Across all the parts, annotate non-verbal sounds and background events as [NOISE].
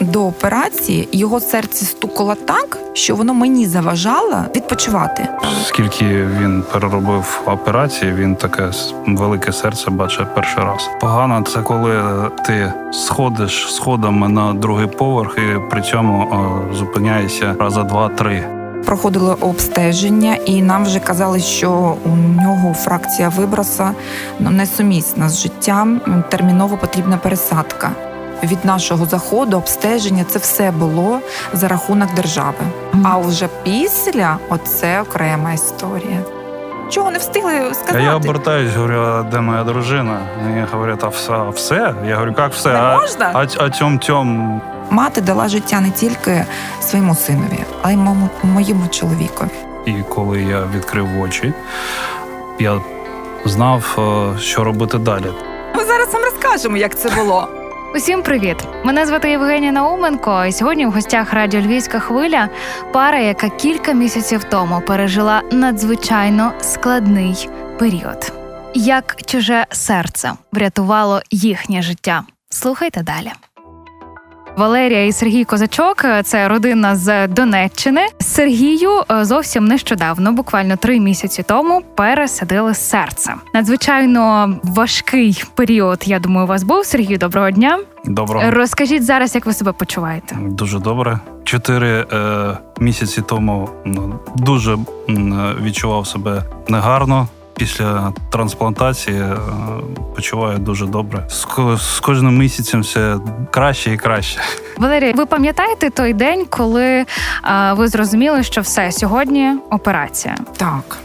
до операції його серце стукало так, що воно мені заважало відпочивати. Скільки він переробив операції, він таке велике серце бачить перший раз. Погано це коли ти сходиш сходами на другий поверх і при цьому зупиняєшся раза два-три. Проходили обстеження, і нам вже казали, що у нього фракція виброса ну, несумісна з життям. Терміново потрібна пересадка від нашого заходу, обстеження це все було за рахунок держави. А вже після оце окрема історія. Чого не встигли сказати? Я обертаюсь, говорю, де моя дружина? Мені говорять, а все, а все? Я говорю, як все? Не а, можна? А, а тьом тьом. Мати дала життя не тільки своєму синові, а й моєму, моєму чоловікові. І коли я відкрив очі, я знав, е, що робити далі. Ми зараз вам розкажемо, як це було. Усім привіт! Мене звати Євгенія Науменко. і Сьогодні в гостях радіо Львівська хвиля пара, яка кілька місяців тому пережила надзвичайно складний період. Як чуже серце врятувало їхнє життя. Слухайте далі. Валерія і Сергій Козачок це родина з Донеччини. Сергію е, зовсім нещодавно, буквально три місяці тому, пересадили серце. Надзвичайно важкий період. Я думаю, у вас був Сергію. Доброго дня. Доброго. розкажіть зараз, як ви себе почуваєте. Дуже добре. Чотири е, місяці тому ну, дуже е, відчував себе негарно після трансплантації е, почуваю дуже добре. З кожним місяцем все краще і краще. Валерія, ви пам'ятаєте той день, коли а, ви зрозуміли, що все сьогодні операція? Так,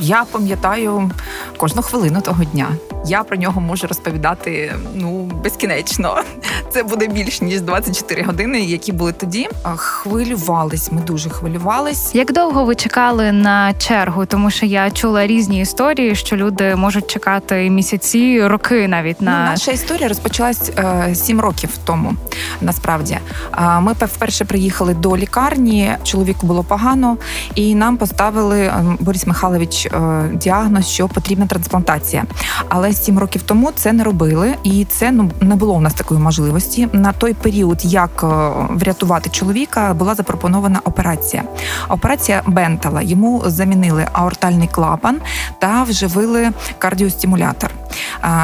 я пам'ятаю кожну хвилину того дня. Я про нього можу розповідати ну безкінечно. Це буде більш ніж 24 години, які були тоді. Хвилювались. Ми дуже хвилювались. Як довго ви чекали на чергу? Тому що я чула різні історії, що люди можуть чекати місяці, роки навіть на ну, наша історія розпочалась е, сім років тому. Насправді ми вперше приїхали до лікарні. Чоловіку було погано, і нам поставили е, Борис Михайлович е, діагноз, що потрібна трансплантація. Але сім років тому це не робили, і це ну не було у нас такої можливості. На той період, як е, врятувати чоловіка, була запропонована операція. Операція Бентала йому замінили аортальний клапан та вживили кардіостимулятор.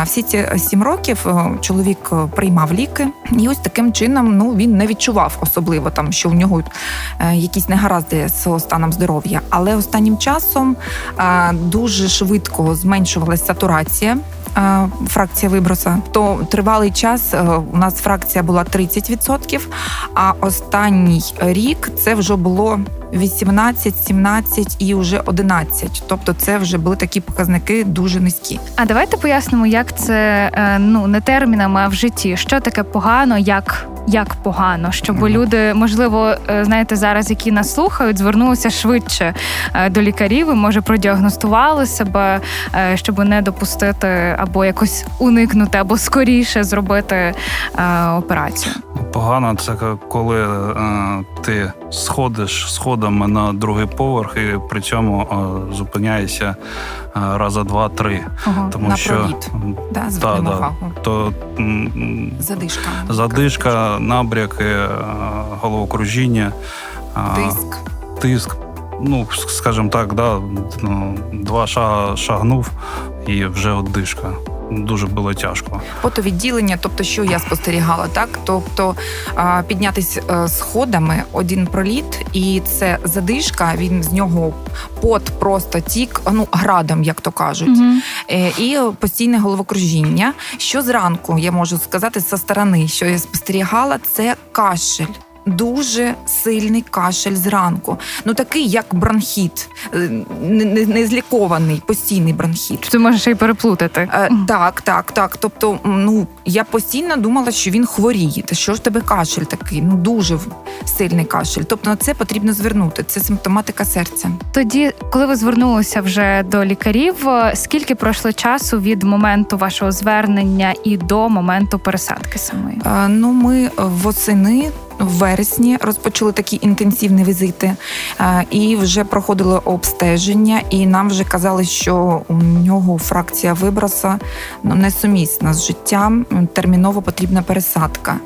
Всі ці сім років чоловік приймав ліки, і ось таким чином ну він не відчував особливо там, що у нього е, якісь негаразди з станом здоров'я. Але останнім часом дуже швидко зменшувалася сатурація. Фракція виброса, то тривалий час е, у нас фракція була 30%, а останній рік це вже було 18, 17 і вже 11. Тобто, це вже були такі показники дуже низькі. А давайте пояснимо, як це е, ну не термінами, а в житті. Що таке погано, як як погано, щоб mm-hmm. люди, можливо, е, знаєте, зараз, які нас слухають, звернулися швидше е, до лікарів і може продіагностували себе, е, щоб не допустити або якось уникнути, або скоріше зробити операцію. Погано це коли ти сходиш сходами на другий поверх і при цьому зупиняєшся раза два-три. Ага, Тому на що да, та, да, то задишка. Задишка набряки, е, головокружіння, тиск. Тиск. Ну, скажімо так, да, ну, два шага шагнув і вже оддишка. Дуже було тяжко. Потовідділення, тобто, що я спостерігала, так тобто піднятися е, сходами один проліт, і це задишка. Він з нього пот просто тік, ну градом, як то кажуть, угу. і постійне головокружіння. Що зранку я можу сказати зі сторони, що я спостерігала, це кашель дуже сильний кашель зранку. Ну такий, як бронхіт, е, незлікований, постійний бронхіт. Ти можеш й переплутати. Е, так, так, так. Тобто, ну я постійно думала, що він хворіє. Та що ж тебе кашель такий? Ну дуже сильний кашель. Тобто на це потрібно звернути. Це симптоматика серця. Тоді, коли ви звернулися вже до лікарів, е, скільки пройшло часу від моменту вашого звернення і до моменту пересадки самої? Е, ну, ми восени в вересні розпочали такі інтенсивні візити, е, і вже проходили обстеження, і нам вже казали, що у нього фракція виброса ну, несумісна з життям. Терміново потрібна пересадка.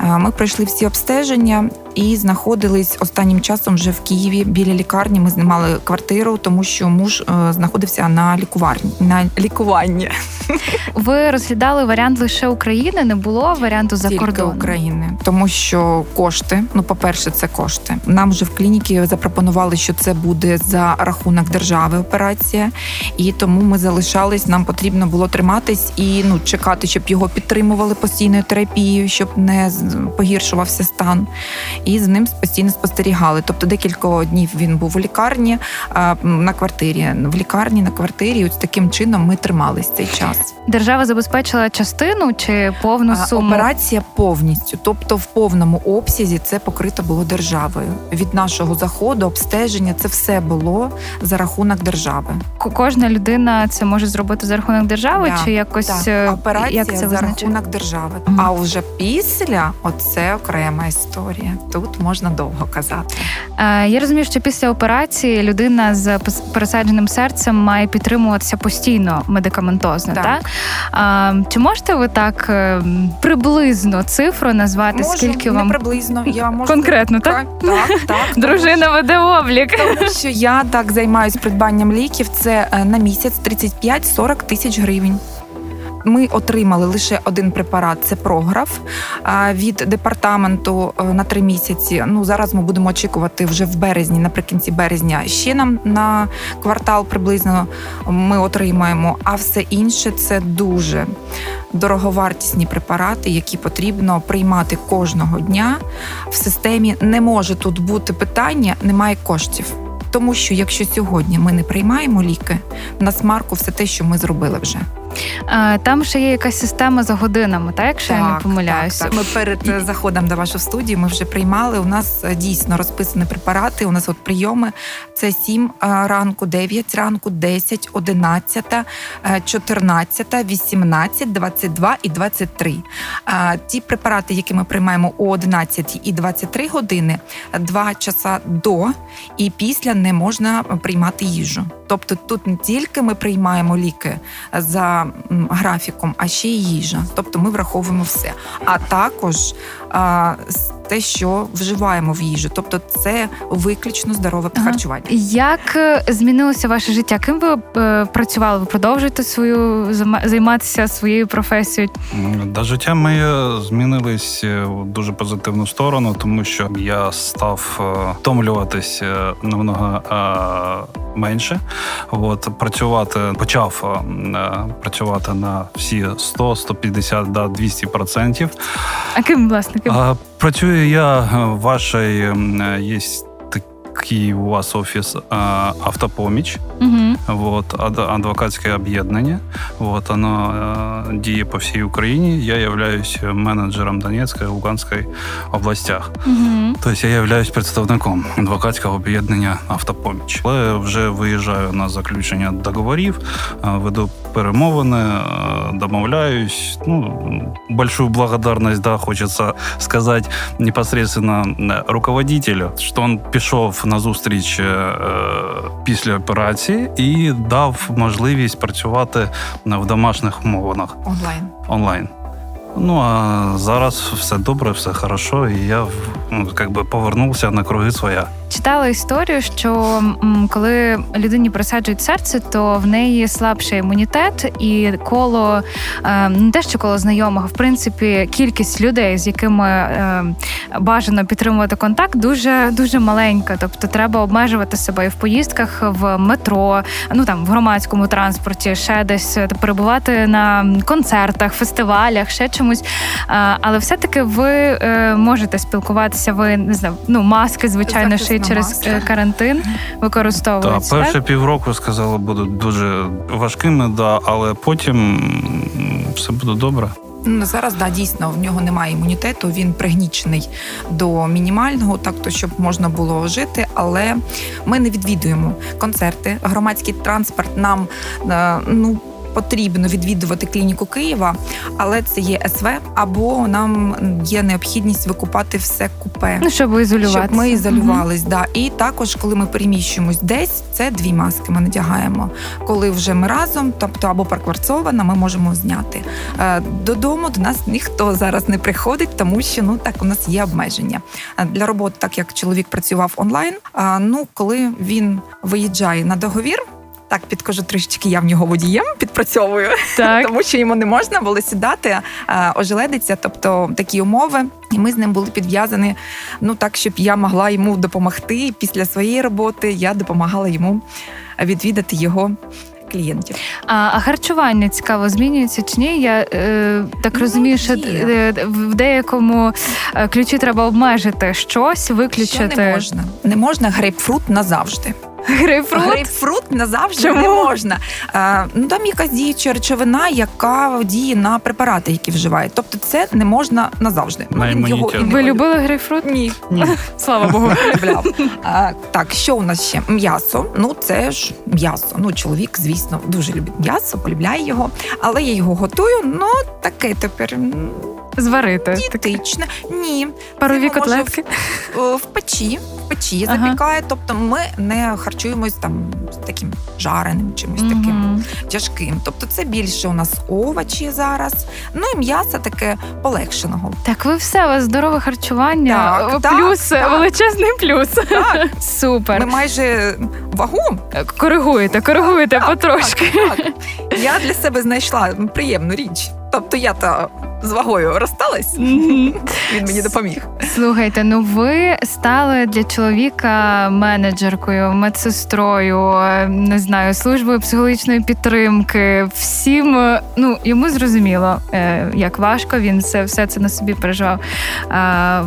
Е, ми пройшли всі обстеження і знаходились останнім часом вже в Києві біля лікарні. Ми знімали квартиру, тому що муж е, знаходився на лікуварні на лікуванні. [LAUGHS] Ви розглядали варіант лише України, не було варіанту за кордоном? України, тому що кошти. Ну, по-перше, це кошти. Нам вже в клініці запропонували, що це буде за рахунок держави операція, і тому ми залишались. Нам потрібно було триматись і ну чекати, щоб його підтримували постійною терапією, щоб не погіршувався стан. І з ним постійно спостерігали. Тобто декілька днів він був у лікарні на квартирі. В лікарні на квартирі. І Ось таким чином ми тримались цей час. Держава забезпечила частину чи повну А, суму? Операція повністю, тобто в повному обсязі, це покрито було державою. Від нашого заходу, обстеження, це все було за рахунок держави. Кожна людина це може зробити за рахунок держави, Да, чи якось Так, е, операція як це за визначає? рахунок держави. Мгм. А вже після оце окрема історія. Тут можна довго казати. Е, Я розумію, що після операції людина з пересадженим серцем має підтримуватися постійно медикаментозно. Так, Так. А, чи можете ви так е, приблизно цифру назвати? Можу, скільки не вам приблизно я [LAUGHS] можу конкретно, так? так, так, [LAUGHS] так. Дружина веде облік. Тому що я так займаюся придбанням ліків. Це е, на місяць 35-40 тисяч гривень. Ми отримали лише один препарат це програф від департаменту е, на три місяці. Ну зараз ми будемо очікувати вже в березні, наприкінці березня. Ще нам на квартал приблизно ми отримаємо. А все інше це дуже дороговартісні препарати, які потрібно приймати кожного дня. В системі не може тут бути питання, немає коштів. Тому що якщо сьогодні ми не приймаємо ліки, на смарку все те, що ми зробили вже. А, Там ще є якась система за годинами, так якщо я не помиляюся. Так, так. Ми перед е, заходом до вашої студії ми вже приймали. У нас е, дійсно розписані препарати. У нас от прийоми це 7 ранку, 9 ранку, 10, 11, е, 14, 18, 22 і 23. А Ті препарати, які ми приймаємо о 11 і 23 години, 2 часа до і після не можна приймати їжу. Тобто тут не тільки ми приймаємо ліки за графіком, а ще й їжа. Тобто ми враховуємо все. А також те, що вживаємо в їжу. Тобто це виключно здорове Ага. харчування. Як е, змінилося ваше життя? Ким ви е, працювали? Ви продовжуєте свою займатися своєю професією? Да, життя моє змінилось е, в дуже позитивну сторону, тому що я став е, втомлюватись е, намного е, менше. От працювати почав е, працювати на всі 100, 150, да, 200 процентів. А ким власне? Працюю я е, в вашій е, є такий у вас офіс е, автопоміч. Угу. Вот, ад- адвокатське об'єднання. Вот, оно е, діє по всій Україні. Я являюсь менеджером Донецької Луганської областях. Угу. Тобто я являюсь представником адвокатського об'єднання Автопоміч. Але вже виїжджаю на заключення договорів, е, веду перемовини, е, домовляюсь. Ну, большую благодарность, да, хочеться сказати непосредственно е, руководителю, що він пішов на зустріч е, після операції і дав можливість працювати в домашніх умовах Онлайн. онлайн. Ну а зараз все добре, все хорошо, і я ну, как би повернувся на круги своя. Читала історію, що коли людині присаджують серце, то в неї слабший імунітет, і коло е, не те, що коло знайомих, а в принципі, кількість людей, з якими е, бажано підтримувати контакт, дуже дуже маленька. Тобто треба обмежувати себе і в поїздках в метро, ну там в громадському транспорті, ще десь е, перебувати на концертах, фестивалях, ще чомусь. Але все-таки ви можете спілкуватися. Ви не знаю, ну маски, звичайно, Захисна через маска. е, карантин перші так? півроку сказали, будуть дуже важкими, да, але потім все буде добре. Ну, зараз да дійсно в нього немає імунітету. Він пригнічений до мінімального, так то щоб можна було жити. Але ми не відвідуємо концерти. Громадський транспорт нам е, ну. Потрібно відвідувати клініку Києва, але це є СВ, або нам є необхідність викупати все купе. Ну, щоб ізолюватися. Щоб ми ізолювались, да. І також, коли ми переміщуємось десь, це дві маски ми надягаємо. Коли вже ми разом, тобто або паркварцована, ми можемо зняти. Е, Додому до нас ніхто зараз не приходить, тому що ну так у нас є обмеження. Е, Для роботи, так як чоловік працював онлайн, ну коли він виїжджає на договір. Так, підкажу трішечки, я в нього водієм підпрацьовую, Так. [LAUGHS] тому що йому не можна було сідати, е, ожеледиться, тобто такі умови. І ми з ним були підв'язані, ну так, щоб я могла йому допомогти. Після своєї роботи я допомагала йому відвідати його клієнтів. А, а харчування цікаво змінюється чи ні? Я е, так Ну, розумію, що е, в деякому е, ключі треба обмежити щось, Що виключити не можна? Не можна грейпфрут назавжди. Грейпфрут. Грейпфрут назавжди Чому? не можна. Е, ну там якась діюча речовина, яка діє на препарати, які вживають. Тобто це не можна назавжди. На він його імунітет. і не Ви любили грейпфрут? Ні. Ні. Слава Богу. [LAUGHS] полюбляв. А, так, що у нас ще? М'ясо. Ну, це ж м'ясо. Ну, чоловік, звісно, дуже любить м'ясо, полюбляє його. Але я його готую. Ну, таке тепер м, Зварити. Так. Ні. Парові котлетки. О, В печі, в печі Ага. запікає. Тобто ми не харчуємось там таким жареним, чимось таким тяжким. Тобто це більше у нас овочі зараз. Ну і м'ясо таке полегшеного. Так, ви все, у вас здорове харчування. Так, так, плюс, так. величезний плюс. Так, Супер. ми майже вагу Коригуєте, коригуєте Так, потрошки. Так, так. Я для себе знайшла приємну річ. Тобто я та з вагою розсталась, Мгм. він мені допоміг. Слухайте, ну ви стали для чоловіка менеджеркою, медсестрою, не знаю, службою психологічної підтримки. Всім ну йому зрозуміло, е, як важко він все, все це на собі переживав.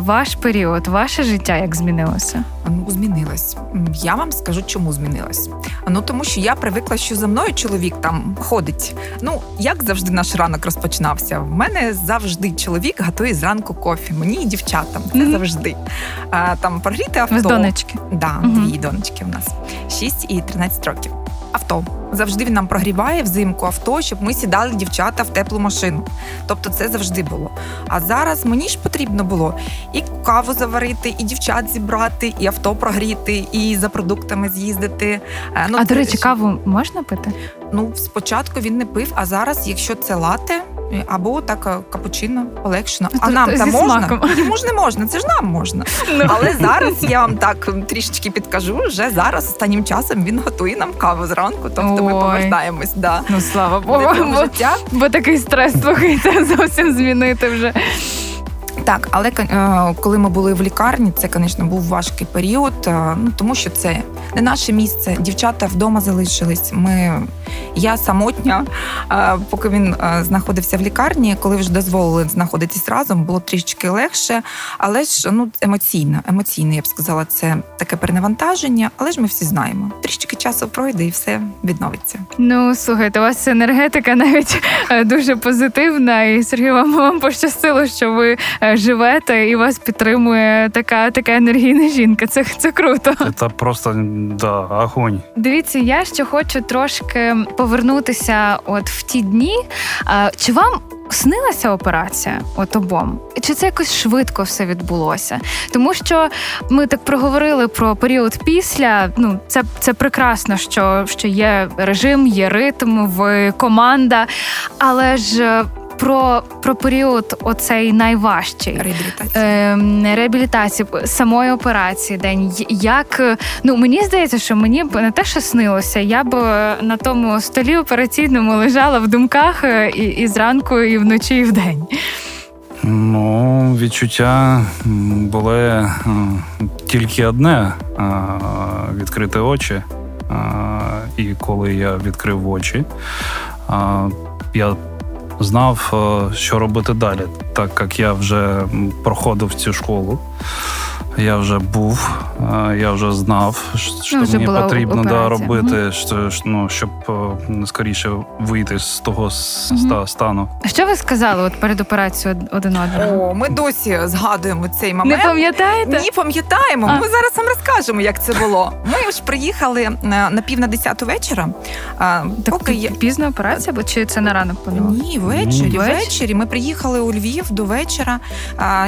Ваш період, ваше життя як змінилося? Ну, змінилась. Я вам скажу, чому змінилась. Ну тому що я привикла, що за мною чоловік там ходить. Ну як завжди наш ранок розпочинався. В мене завжди чоловік готує зранку кофі. Мені і дівчатам. Це Мгм. завжди. А, там прогріти авто. З донечки. Да, дві донечки у нас 6 і 13 років. Авто завжди він нам прогріває взимку авто, щоб ми сідали дівчата в теплу машину. Тобто це завжди було. А зараз мені ж потрібно було і каву заварити, і дівчат зібрати, і авто прогріти, і за продуктами з'їздити. Е, Ну, а до речі, каву можна пити? Ну спочатку він не пив, а зараз, якщо це лате. Або так е, капучино полегшено. А То- нам та можна? смаком. Йому ж не можна, це ж нам можна. Але зараз я вам так трішечки підкажу. Вже зараз останнім часом він готує нам каву зранку. Тобто ми повертаємось да, Ну слава Богу, бо, життя. бо такий стрес слухайте, [LAUGHS] зовсім змінити вже. Так, але е, коли ми були в лікарні, це, звісно, був важкий період, е, ну тому що це не наше місце. Дівчата вдома залишились. Ми я самотня, поки він знаходився в лікарні. Коли вже дозволили знаходитись разом, було трішечки легше, але ж ну емоційно, емоційно, я б сказала, це таке перенавантаження. Але ж ми всі знаємо. Трішечки часу пройде і все відновиться. Ну слухайте, у вас енергетика навіть е, дуже позитивна, і Сергій вам, вам пощастило, що ви е, живете і вас підтримує така, така енергійна жінка. Це, це круто. Це просто да, огонь. Дивіться, я ще хочу трошки повернутися от в ті дні. Чи вам снилася операція от обом? Чи це якось швидко все відбулося? Тому що ми так проговорили про період після. Ну, це, це прекрасно, що, що є режим, є ритм, ви команда, але ж. Е, Про, про період оцей найважчий Реабілітація. Ем, реабілітації самої операції день. Як е, ну мені здається, що мені б не те, що снилося, я б е, на тому столі операційному лежала в думках е, і, і зранку, і вночі, і вдень. Ну, відчуття були е, тільки одне е, відкрити очі. Е, І коли я відкрив очі, е, я знав, е, що робити далі, так як я вже проходив цю школу. Я вже був, е, я вже знав, що Ну, вже мені потрібно да, робити, що, ну, щоб е, скоріше вийти з того ста- стану. Що ви сказали от перед операцією один одному? О, ми досі згадуємо цей Не пам'ятаєте? Ні, пам'ятаємо. А. Ми зараз вам розкажемо, як це було. Ми ж приїхали на, на пів на десяту вечора. Так поки я... пізна операція, бо чи це на ранок подала? Ні, ввечері, ввечері. Ми приїхали у Львів до вечора.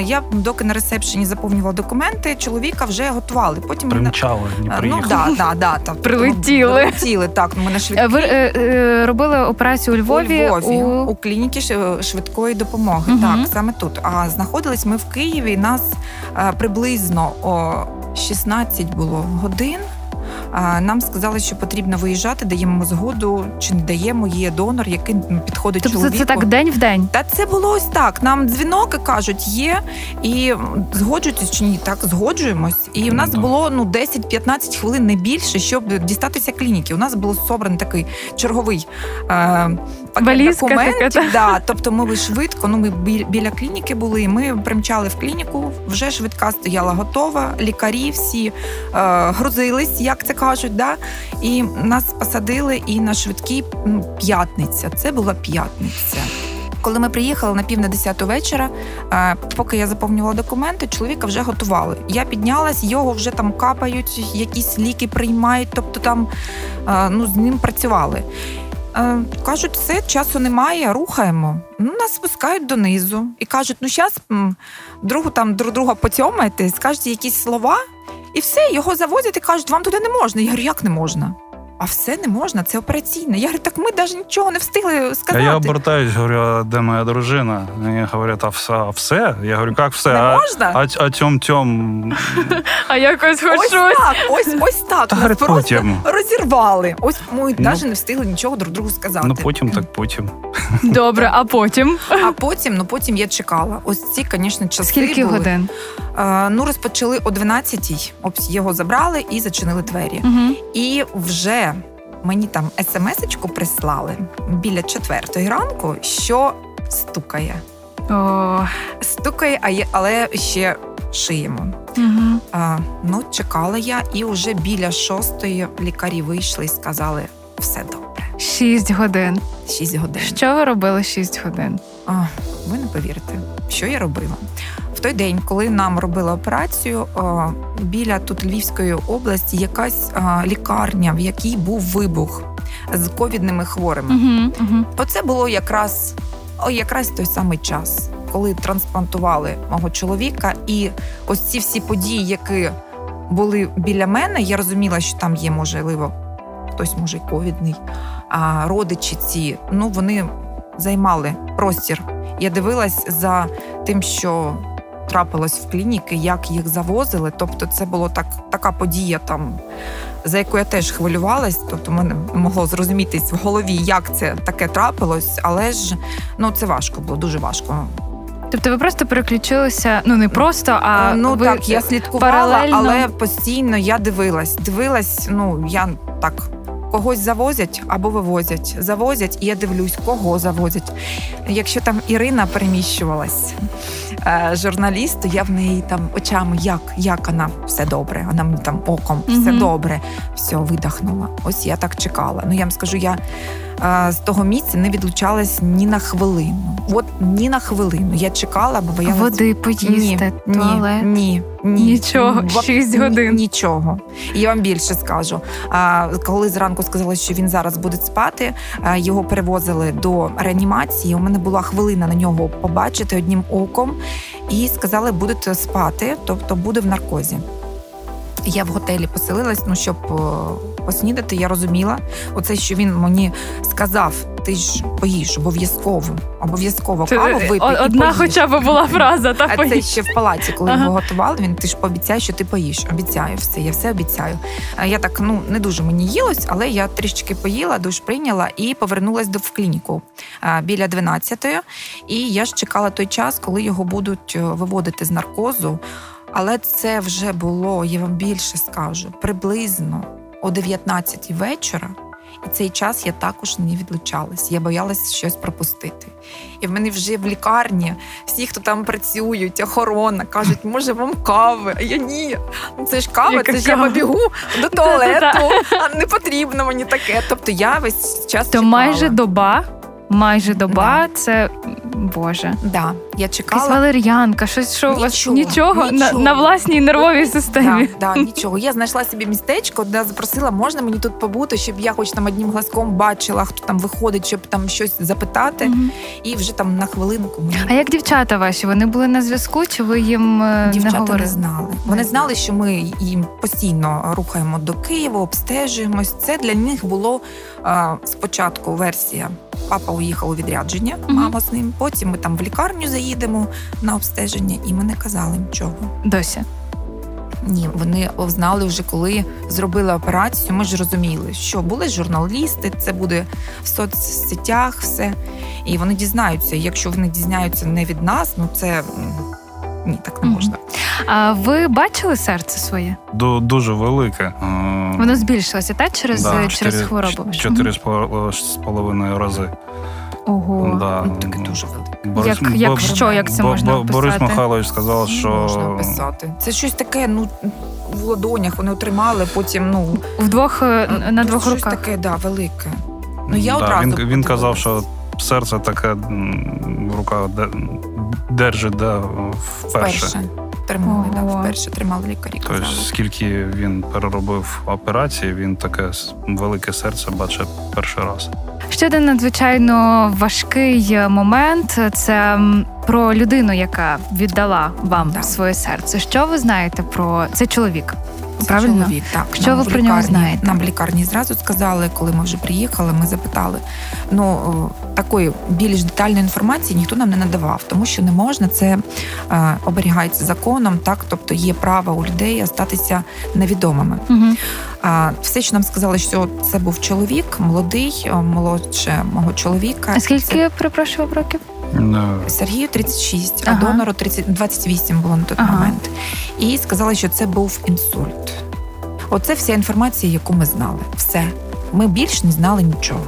Я доки на ресепшені заповнювала документи, чоловіка вже готували. Потім Примчали, не ну да, да, да, там, Прилетіли. Прилетіли, так. ну, Ми на швидкій. Е, Ви е, е, робили операцію у Львові, у Львові у... у, клініці ш- швидкої допомоги. Угу. Так, саме тут. А знаходились ми в Києві. Нас е, приблизно о 16 було годин. Нам сказали, що потрібно виїжджати, даємо згоду чи не даємо. Є донор, який підходить Тобто чоловіку. це так день в день. Та це було ось так. Нам дзвінок і кажуть, є, і згоджуйтесь чи ні, так згоджуємось. І в нас Ну, було ну 10-15 хвилин не більше, щоб дістатися клініки. У нас було собраний такий черговий е, пакет Валізка документів. да, тобто ми швидко. Ну ми біля клініки були. і Ми примчали в клініку. Вже швидка стояла готова. Лікарі всі е, грузились, як це кажуть. Да? І нас посадили і на швидкій п'ятниця. Це була п'ятниця. Коли ми приїхали на пів на десяту вечора, е, поки я заповнювала документи, чоловіка вже готували. Я піднялась, його вже там капають, якісь ліки приймають, тобто там е, ну, з ним працювали. Е, Кажуть, все, часу немає, рухаємо. Ну, нас спускають донизу і кажуть, ну зараз другу там друг друга поцьомаєте, скажете якісь слова, і все, його завозять і кажуть, вам туди не можна. Я говорю, як не можна? А все не можна, це операційне. Я говорю, так ми навіть нічого не встигли А сказати. я обертаюсь, говорю, а де моя дружина? Мені говорять, а все, а все? Я говорю, як все? Не А, можна? а, а тьом тьом. [LAUGHS] А якось Ось так, ось [LAUGHS] ось так. Та Нас говорить, просто потім. розірвали. Ось ми Ну, навіть не встигли нічого друг другу сказати. Ну потім, так потім. [LAUGHS] Добре, а потім А потім, ну потім я чекала. Ось ці, звісно, часи скільки були. годин? Е, ну розпочали о 12-й, Ось його забрали і зачинили двері. Угу. І вже мені там смс-очку прислали біля четвертої ранку, що стукає. О, Стукає, а є, але ще шиємо. угу. А, ну, чекала я, і вже біля шостої лікарі вийшли і сказали: все добре, Шість годин. шість годин. Що ви робили шість годин? А, ви не повірите, що я робила. Той день, коли нам робили операцію, біля тут Львівської області якась лікарня, в якій був вибух з ковідними хворими. Угу. Угу. Оце було якраз, о, якраз той самий час, коли трансплантували мого чоловіка, і ось ці всі події, які були біля мене, я розуміла, що там є, можливо, хтось може ковідний, а родичі ці, ну вони займали простір. Я дивилась за тим, що трапилось в клініки, як їх завозили. Тобто, це було так, така подія там. За яку я теж хвилювалась, тобто мене могло зрозумітись в голові, як це таке трапилось, але ж ну це важко було, дуже важко. Тобто ви просто переключилися, ну не просто, а Е, ну ви так, я слідкувала, паралельно- але постійно я дивилась. Дивилась, ну я так. Когось завозять або вивозять, завозять, і я дивлюсь, кого завозять. Якщо там Ірина переміщувалась, е, журналіст, то я в неї там очами, як, як вона все добре, вона мені там оком, все добре, все видихнула. Ось я так чекала. Ну я вам скажу, я з того місця не відлучалась ні на хвилину. От ні на хвилину. Я чекала, бо боялась води поїсти, ні, туалет. Ні, ні, Нічого, Ва- шість ні- годин. Нічого. І я вам більше скажу. А, коли зранку сказали, що він зараз буде спати, його перевозили до реанімації. У мене була хвилина на нього побачити одним оком, і сказали, будете спати, тобто буде в наркозі. Я в готелі поселилась, ну щоб поснідати, я розуміла. Оце, що він мені сказав: ти ж поїж обов'язково, обов'язково каву випий Одна поїж. хоча б була фраза, та А це ще в палаці, коли Ага. його готували. Він ти ж пообіцяй, що ти поїш. Обіцяю все, я все обіцяю. Я так ну не дуже мені їлось, але я трішечки поїла, душ прийняла і повернулась до в клініку біля 12-ї. І я ж чекала той час, коли його будуть е, виводити з наркозу. Але це вже було, я вам більше скажу, приблизно о 19 вечора. І цей час я також не відлучалась. Я боялась щось пропустити. І в мене вже в лікарні всі, хто там працюють, охорона, кажуть, може вам кави? А я ні. Ну це ж кава, Яка це ж кава? я побігу до [LAUGHS] туалету, а не потрібно мені таке. Тобто я весь час То чекала. майже доба. Майже доба, це боже. да, я Якась валер'янка, щось що у вас Нічого, нічого, На, на власній нервовій системі. Да, да, нічого. Я знайшла собі містечко, де запросила, можна мені тут побути, щоб я хоч там одним глазком бачила, хто там виходить, щоб там щось запитати. Мгм. І вже там на хвилинку мені А як дівчата ваші? Вони були на зв'язку, чи ви їм е, не дівчата не, знали. Вони знали, що ми їм постійно рухаємо до Києва, обстежуємось. Це для них було а, спочатку версія. Папа уїхав у відрядження, мама з ним. Потім ми там в лікарню заїдемо на обстеження, і ми не казали нічого. Досі. Ні, вони знали вже, коли зробили операцію. Ми ж розуміли, що були журналісти, це буде в соцсетях, все. І вони дізнаються. Якщо вони дізнаються не від нас, ну це ні, так не можна. А ви бачили серце своє? Ду- Дуже велике. Е, Воно збільшилося, так? Через, да, через чотири- хворобу? Чотири з поло- з половиною рази. Ого. Да. Ну, таке дуже велике. Борис- Як, як Бо- що, як це Бо- можна Бо- Борис? Михайлович сказав, що можна описати. Це щось таке, ну в ладонях вони отримали, потім ну Вдвох е, на ну, двох щось руках. таке, да, велике. Ну, я да, одразу він, він казав, що серце таке в руках де- держить вперше. Вперше тримали, да, Ого. вперше тримали лікарі. Тобто, скільки він переробив операції, він таке велике серце бачить перший раз. Ще один надзвичайно важкий е, момент це про людину, яка віддала вам да. своє серце. Що ви знаєте про це чоловік? Це Правильно? чоловік, так. Що Нам ви про нього лікарні- знаєте? Нам в лікарні зразу сказали, коли ми вже приїхали, ми запитали. Ну, такої більш детальної інформації ніхто нам не надавав, тому що не можна, це е, оберігається законом, так, тобто є право у людей остатися невідомими. Угу. Все, що нам сказали, що це був чоловік, молодий, молодше мого чоловіка. А скільки перепрошую років? Е, Сергію 36, Ага. а донору 30, 28 було на той Ага. момент. І сказали, що це був інсульт. Оце вся інформація, яку ми знали. Все. Ми більш не знали нічого.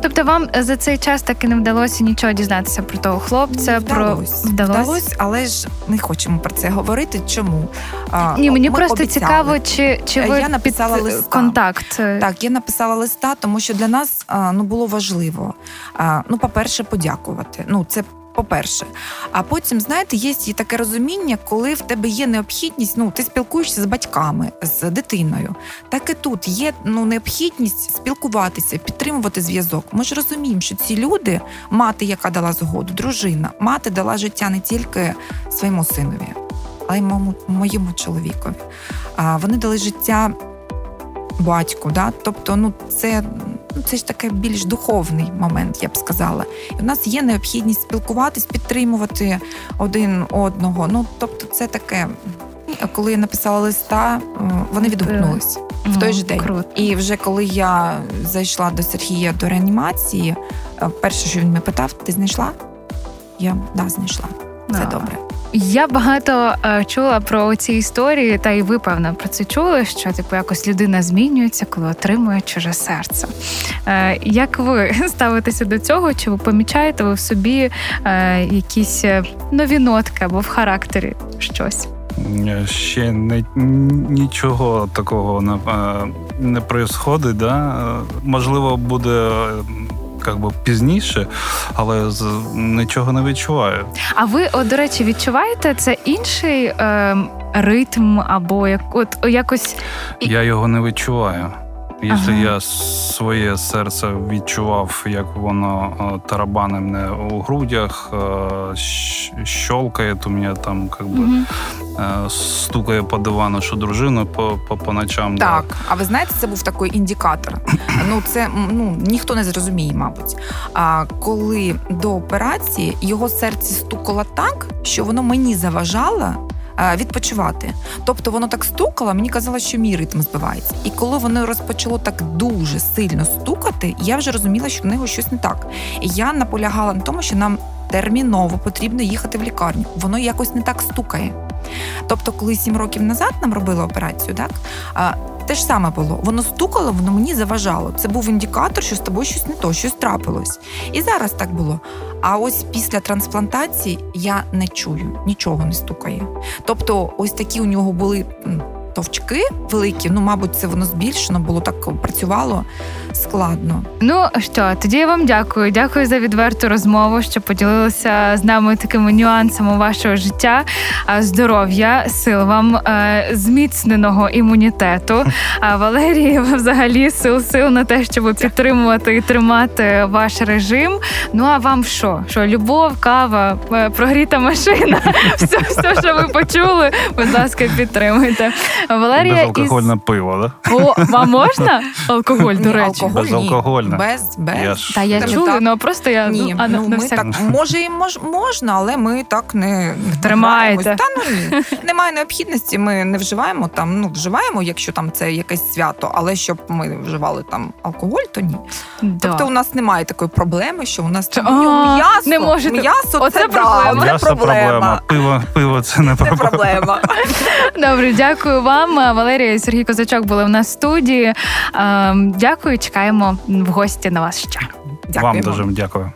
Тобто вам за цей час таки не вдалося нічого дізнатися про того хлопця? вдалось. про Вдалось, але ж не хочемо про це говорити. Чому? А, Ні, мені ми просто обіцяли. цікаво, чи, чи Е, ви я написала під листа. контакт. Так, я написала листа, тому що для нас ну було важливо. Ну, по-перше, подякувати. Ну, це по-перше. А потім, знаєте, є і таке розуміння, коли в тебе є необхідність, ну ти спілкуєшся з батьками, з дитиною. Так і тут є ну необхідність спілкуватися, підтримувати зв'язок. Ми ж розуміємо, що ці люди, мати, яка дала згоду, дружина, мати дала життя не тільки своєму синові, але й моєму, моєму чоловікові. А вони дали життя батьку. Да? Тобто, ну це, це ж таке більш духовний момент, я б сказала. І у нас є необхідність спілкуватись, підтримувати один одного. Ну тобто, це таке. Коли я написала листа, вони відгукнулись в той же день. Круто. І вже коли я зайшла до Сергія до реанімації, е, перше, що він мене питав, ти знайшла? Я да, знайшла. Це Да. добре. Я багато е, чула про ці історії, та й ви певно про це чули, що типу якось людина змінюється, коли отримує чуже серце. Е, як ви [LAUGHS] ставитеся до цього? Чи ви помічаєте ви в собі е, якісь е, нові нотки або в характері щось? Ще не, нічого такого не, е, не происходить, да? Е, Можливо, буде е, як би пізніше, але з, нічого не відчуваю. А ви, о, до речі, відчуваєте це інший е, ритм або як от якось Я його не відчуваю. Якщо Ага. я своє серце відчував, як воно е, тарабане мене у грудях, е, щолкає, то мене там как би, е, стукає по дивану, що дружину по, по, по ночам. Так, а ви знаєте, це був такий індикатор. Ну це ну ніхто не зрозуміє, мабуть. А коли до операції його серце стукало так, що воно мені заважало. Е, Відпочивати, тобто воно так стукало, мені казало, що мій ритм збивається. І коли воно розпочало так дуже сильно стукати, я вже розуміла, що в нього щось не так. І я наполягала на тому, що нам терміново потрібно їхати в лікарню. Воно якось не так стукає. Тобто, коли сім років назад нам робили операцію, так те ж саме було. Воно стукало, воно мені заважало. Це був індикатор, що з тобою щось не то, щось трапилось. І зараз так було. А ось після трансплантації я не чую, нічого не стукає. Тобто, ось такі у нього були товчки великі. Ну, мабуть, це воно збільшено було так працювало складно. Ну що, тоді я вам дякую. Дякую за відверту розмову, що поділилися з нами такими нюансами вашого життя, А, здоров'я, сил вам, е, зміцненого імунітету. [LAUGHS] А Валерії, взагалі сил сил на те, щоб підтримувати і тримати ваш режим. Ну а вам що? Що любов, кава, е, прогріта машина? [LAUGHS] Все, все, що ви почули, будь ласка, підтримуйте. Валерія Безалкогольне пиво, да? О, вам можна алкоголь, до Ні, речі? алкоголь, ні. Безалкогольне. Без, без. Я ж- Та я Та чула, так. ну просто я Ні, ну, а, ну, на ми всяк- так може і мож, можна, але ми так не Тримаєте. Та ну ні, [LAUGHS] немає необхідності. Ми не вживаємо там. Ну вживаємо, якщо там це якесь свято, але щоб ми вживали там алкоголь, то ні. Да. Тобто у нас немає такої проблеми, що у нас там ну, м'ясо, не можете- м'ясо Оце це, проблема. М'ясо проблема. Пиво, пиво це не проблема. Добре, дякую вам. Валерія і Сергій Козачок були в нас в студії. Ем, Дякую, чекаємо в гості на вас ще. Вам дуже дякую.